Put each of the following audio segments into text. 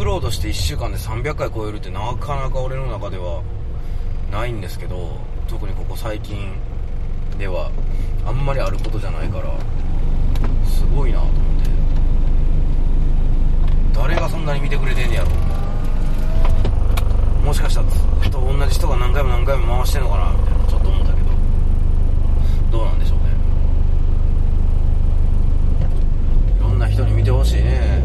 プロードして1週間で300回超えるってなかなか俺の中ではないんですけど特にここ最近ではあんまりあることじゃないからすごいなと思って。誰がそんなに見てくれてんねやろ。もしかしたらずっと同じ人が何回も何回も回してんのかなみたいなちょっと思ったけど。どうなんでしょうね。いろんな人に見てほしいね。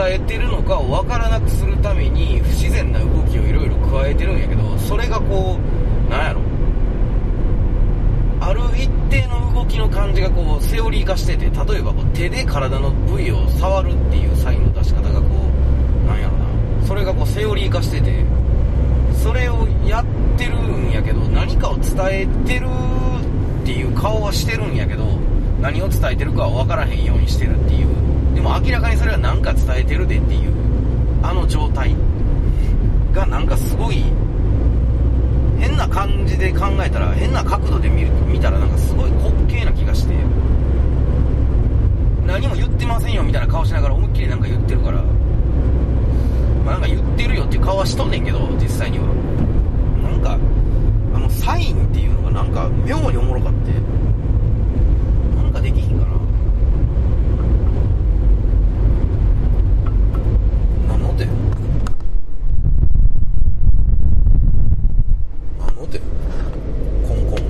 伝えてるのかを分からなくするために不自然な動きをいろいろ加えてるんやけどそれがこうなんやろ。ある一定の動きの感じがこうセオリー化してて例えばこう手で体の部位を触るっていうサインの出し方がこうなんやろな。それがこうセオリー化しててそれをやってるんやけど何かを伝えてるっていう顔はしてるんやけど何を伝えてるかは分からへんようにしてるっていうでも明らかにそれは何か伝えてるでっていうあの状態がなんかすごい変な感じで考えたら変な角度で見る見たらなんかすごい滑稽な気がして何も言ってませんよみたいな顔しながら思いっきりなんか言ってるからまあなんか言ってるよっていう顔はしとんねんけど実際には。なんかあのサインっていうのがなんか妙におもろかってなんかできひんかな何のって何のってコンコン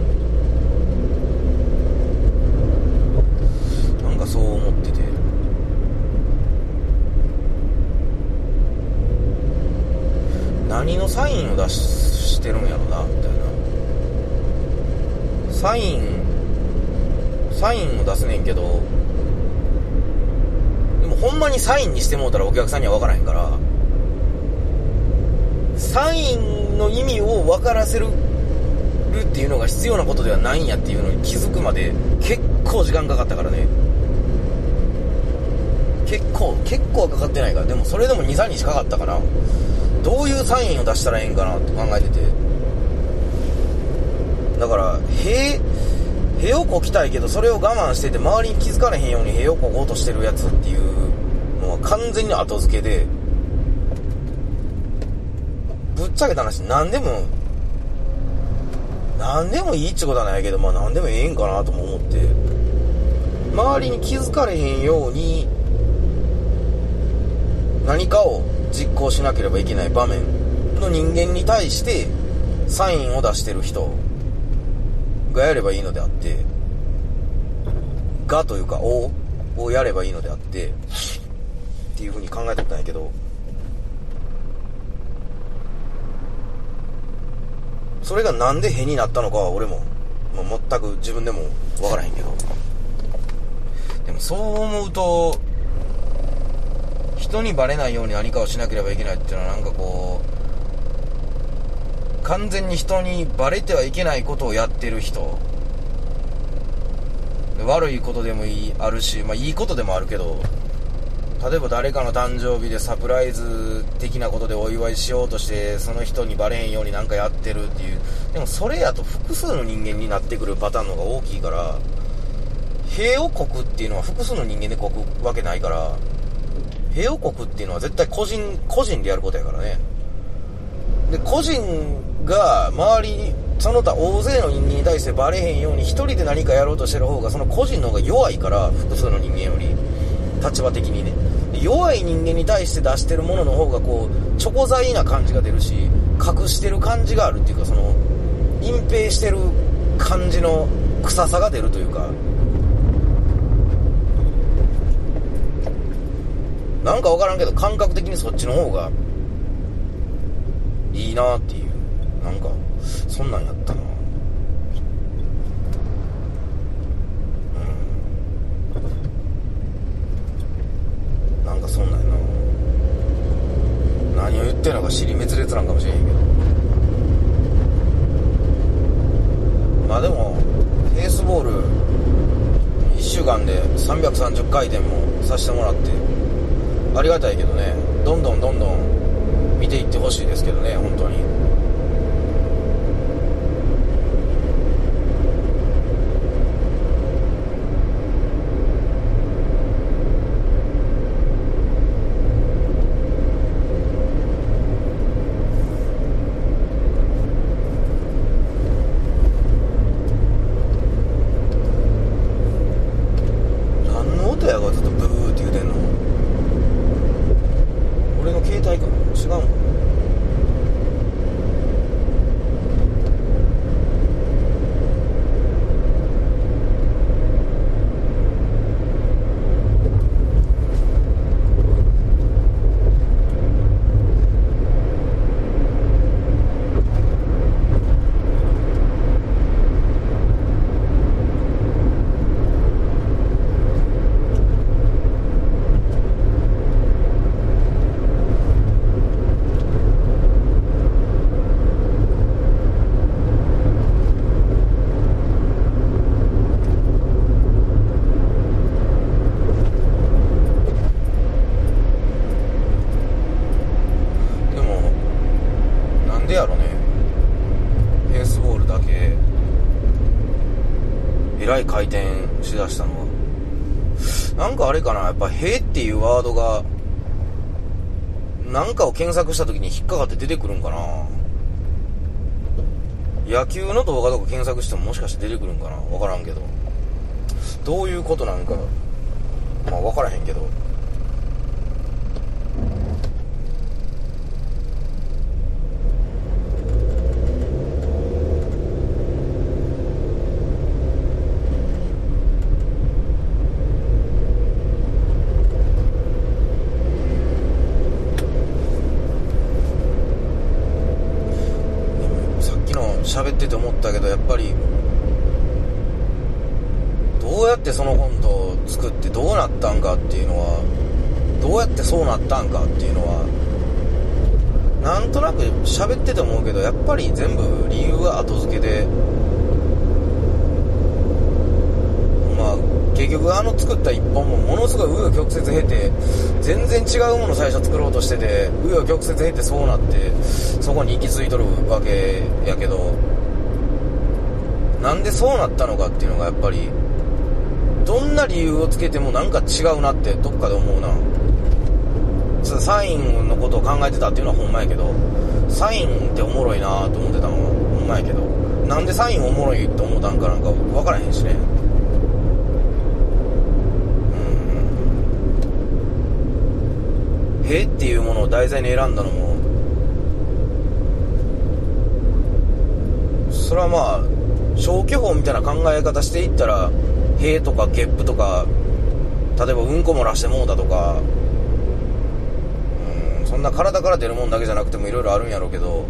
なんかそう思ってて何のサインを出してるんやろなみたいな。サインサインを出すねんけどでもほんまにサインにしてもうたらお客さんには分からへんからサインの意味を分からせるっていうのが必要なことではないんやっていうのに気づくまで結構時間かかったからね。結構結構かかってないからでもそれでも23日かかったかな。どういうサインを出したらええんかなって考えてて。だから塀塀をこきたいけどそれを我慢してて周りに気づかれへんように塀をここうとしてるやつっていうのは完全に後付けでぶっちゃけた話何でも何でもいいっちゅうことはないけどまあ何でもええんかなとも思って。周りに気づかれへんように何かを実行しなければいけない場面の人間に対してサインを出してる人がやればいいのであってがというかををやればいいのであってっていうふうに考えとったんやけどそれがなんでへになったのかは俺も、まあ、全く自分でも分からへんけど。でもそう思うと人にバレないように何かをしなければいけないっていうのはなんかこう完全に人にバレてはいけないことをやってる人。悪いことでもいいあるし、まあ、いいことでもあるけど例えば誰かの誕生日でサプライズ的なことでお祝いしようとしてその人にバレへんようになんかやってるっていうでもそれやと複数の人間になってくるパターンの方が大きいから塀をこくっていうのは複数の人間でこくわけないから塀をこくっていうのは絶対個人個人でやることやからね。で個人が周りにその他大勢の人間に対してバレへんように一人で何かやろうとしてる方がその個人の方が弱いから複数の人間より立場的にね。弱い人間に対して出してるものの方がこうチョコ材な感じが出るし隠してる感じがあるっていうかその隠蔽してる感じの臭さが出るというか。なんか分からんけど感覚的にそっちの方がいいなっていう。なんかそんなんやったな。うん。なんかそんなんやな。何を言ってんのか尻滅裂なんかもしれへんけど。まあでもフェイスボール1週間で330回転もさせてもらってありがたいけどねどんどんどんどん見ていってほしいですけどね本当に何の音やがずっとブーって言うてんの俺の携帯かな違うのでもなんでやろねフェースボールだけえらい回転しだしたのは。なんかあれかなやっぱ「へ」っていうワードがなんかを検索した時に引っかかって出てくるんかな。野球の動画とか検索してももしかして出てくるんかな。わからんけど。どういうことなんかまあ分からへんけどさっきの喋ったけどやっぱりどうやってそのコントを作ってどうなったんかっていうのはどうやってそうなったんかっていうのはなんとなく喋ってて思うけどやっぱり全部理由が後付けでまあ結局あの作った一本もものすごい紆余曲折経て全然違うもの最初作ろうとしてて紆余曲折経てそうなってそこに行き着いとるわけやけどなんでそうなったのかっていうのがやっぱりどんな理由をつけてもなんか違うなってどっかで思うな。サインのことを考えてたっていうのはほんまやけどサインっておもろいなと思ってたのはほんまやけどなんでサインおもろいって思ったんかなんか分からへんしね。うん。へっていうものを題材に選んだのもそれはまあ消去法みたいな考え方していったら塀とかゲップとか例えばうんこ漏らしてもうだとかうんそんな体から出るもんだけじゃなくてもいろいろあるんやろうけど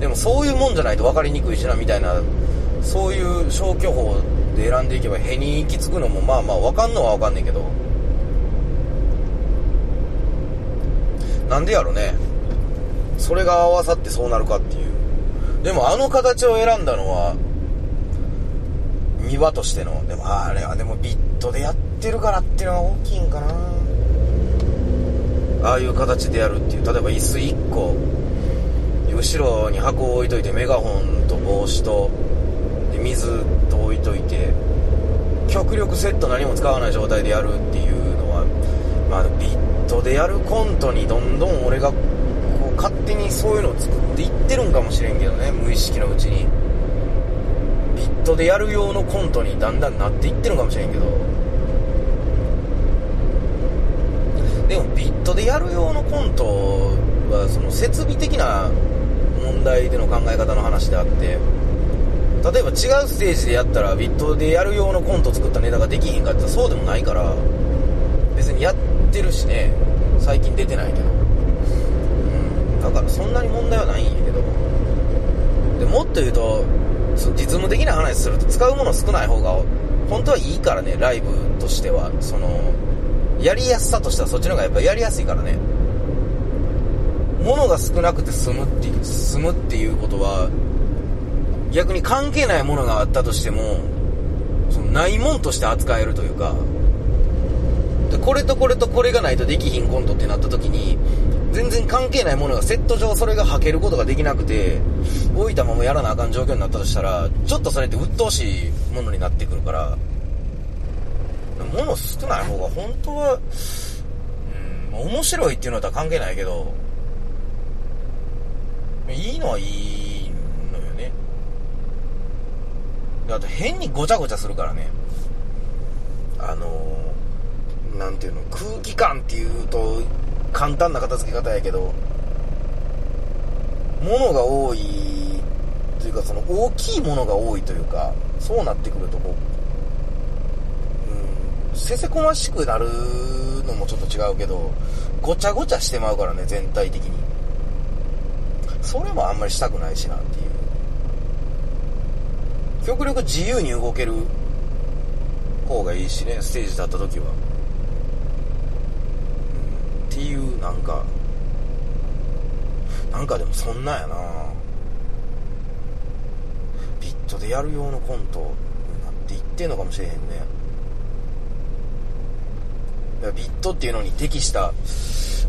でもそういうもんじゃないと分かりにくいしなみたいなそういう消去法で選んでいけばへに行き着くのもまあまあ分かんのは分かんねんけどなんでやろね。それが合わさってそうなるかっていう。でもあの形を選んだのは見場としてのでもあれはでもビットでやってるからっていうのは大きいんかな。ああいう形でやるっていう例えば椅子1個後ろに箱を置いといてメガホンと帽子とで水と置いといて極力セット何も使わない状態でやるっていうのはまあビットでやるコントにどんどん俺がこう勝手にそういうのを作っていってるんかもしれんけどね無意識のうちに。トでやる用のコントにだんだんなっていってるかもしれんけど。でもビットでやる用のコントはその設備的な問題での考え方の話であって例えば違うステージでやったらビットでやる用のコント作ったネタができひんかってそうでもないから別にやってるしね最近出てないけど。うんだからそんなに問題はないんやけど。でもっと言うと実務的な話すると使うもの少ない方が本当はいいからねライブとしては。そのやりやすさとしてはそっちの方がやっぱやりやすいからね。物が少なくて済むっていう済むっていうことは逆に関係ないものがあったとしてもそのないもんとして扱えるというかでこれとこれとこれがないとできひんコントってなった時に全然関係ないものがセット上それが履けることができなくて置いたままやらなあかん状況になったとしたらちょっとそれって鬱陶しいものになってくるから物少ない方が本当はうん面白いっていうのとは関係ないけどいいのはいいのよね。あと変にごちゃごちゃするからね。あのなんていうの空気感っていうと簡単な片付け方やけど物が多いというかその大きいものが多いというかそうなってくるとこう、うん、せせこましくなるのもちょっと違うけどごちゃごちゃしてまうからね全体的に。それもあんまりしたくないしなっていう。極力自由に動ける方がいいしねステージ立った時は。っていうなんかなんかでもそんなんやな。ビットでやる用のコントになっていってんのかもしれへんね。ビットっていうのに適した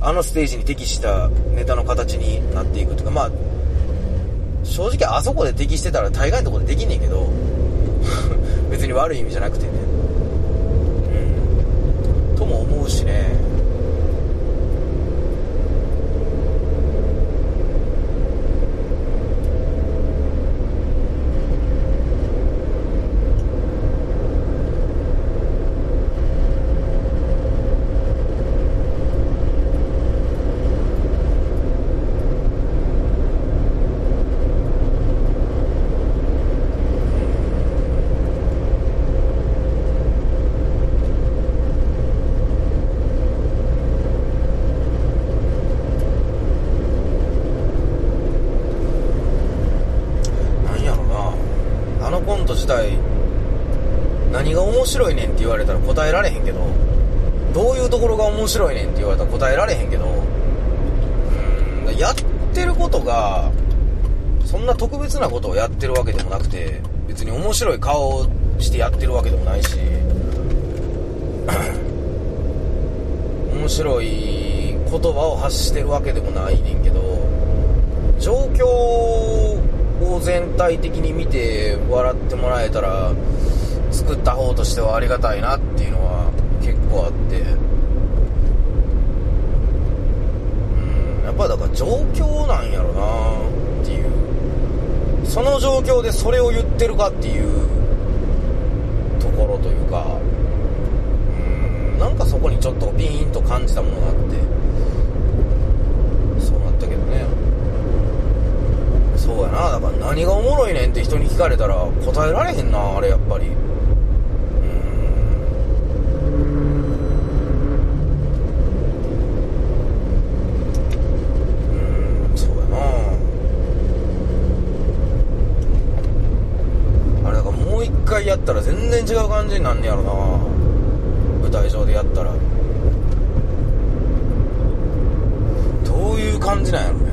あのステージに適したネタの形になっていくというかまあ正直あそこで適してたら大概のとこでできんねんけど 別に悪い意味じゃなくてね。うん。とも思うしね面白いねんって言われたら答えられへんけどどういうところが面白いねんって言われたら答えられへんけどうんやってることがそんな特別なことをやってるわけでもなくて別に面白い顔をしてやってるわけでもないし 面白い言葉を発してるわけでもないねんけど状況を全体的に見て笑ってもらえたら作った方としてはありがたいなっていうのは結構あって。うんやっぱだから状況なんやろなその状況でそれを言ってるかっていうところというかうんなんかそこにちょっとピーンと感じたものがあってそうなったけどね。そうやなだから何がおもろいねんって人に聞かれたら答えられへんなあれやっぱりうんそうやなあれだからもう一回やったら全然違う感じになんねやろな。舞台上でやったら。どういう感じなんやろね。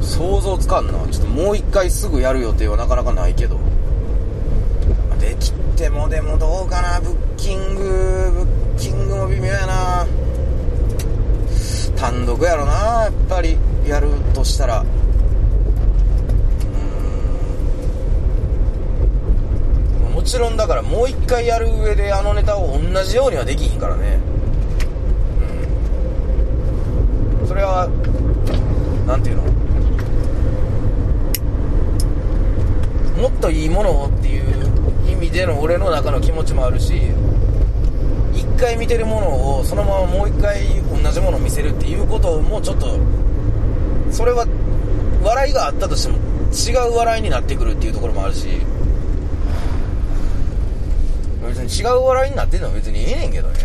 想像つかんな。ちょっともう一回すぐやる予定はなかなかないけど。できてもでもどうかな。ブッキング。ブッキングも微妙やな。単独やろなやっぱり。やるとしたら。ろんだからもう一回やる上であのネタを同じようにはできひんからね。うん。それはなんていうの？もっといいものをっていう意味での俺の中の気持ちもあるし一回見てるものをそのままもう一回同じものを見せるっていうこともちょっとそれは笑いがあったとしても違う笑いになってくるっていうところもあるし別に違う笑いになってんのは別にええねんけどね。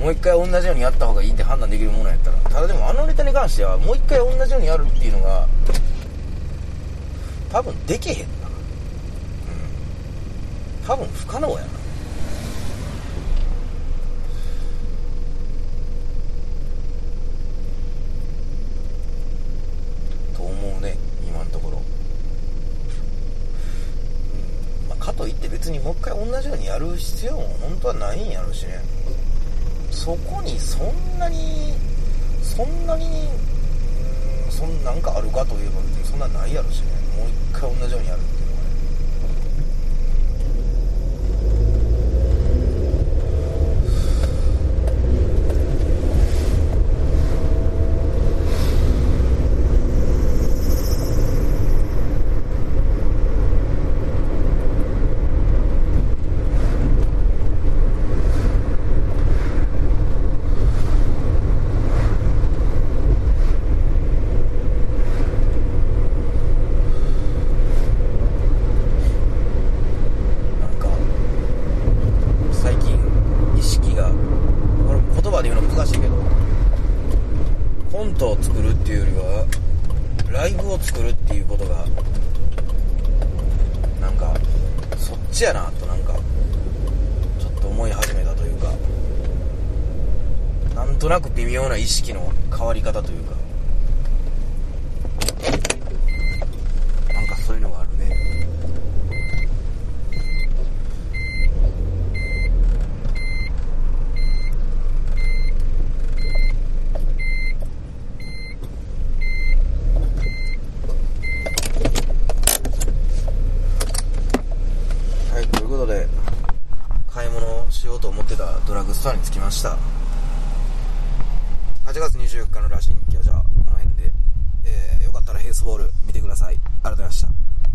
もう一回同じようにやった方がいいって判断できるものやったら。ただでもあのネタに関してはもう一回同じようにやるっていうのが多分できへんな。多分不可能やなと思うね今のところ、うんまあ、かといって別にもう一回同じようにやる必要も本当はないんやろうしね。そこにそんなにそんなにうんそんなんかあるかといえば別にそんなないやろしね。もう一回同じようにやるっていうのはねなんか最近意識がこれ言葉で言うの難しいけどコントを作るっていうよりはライブを作るっていうことがなんかそっちやなとなんかちょっと思い始めたというかなんとなく微妙な意識の変わり方というか。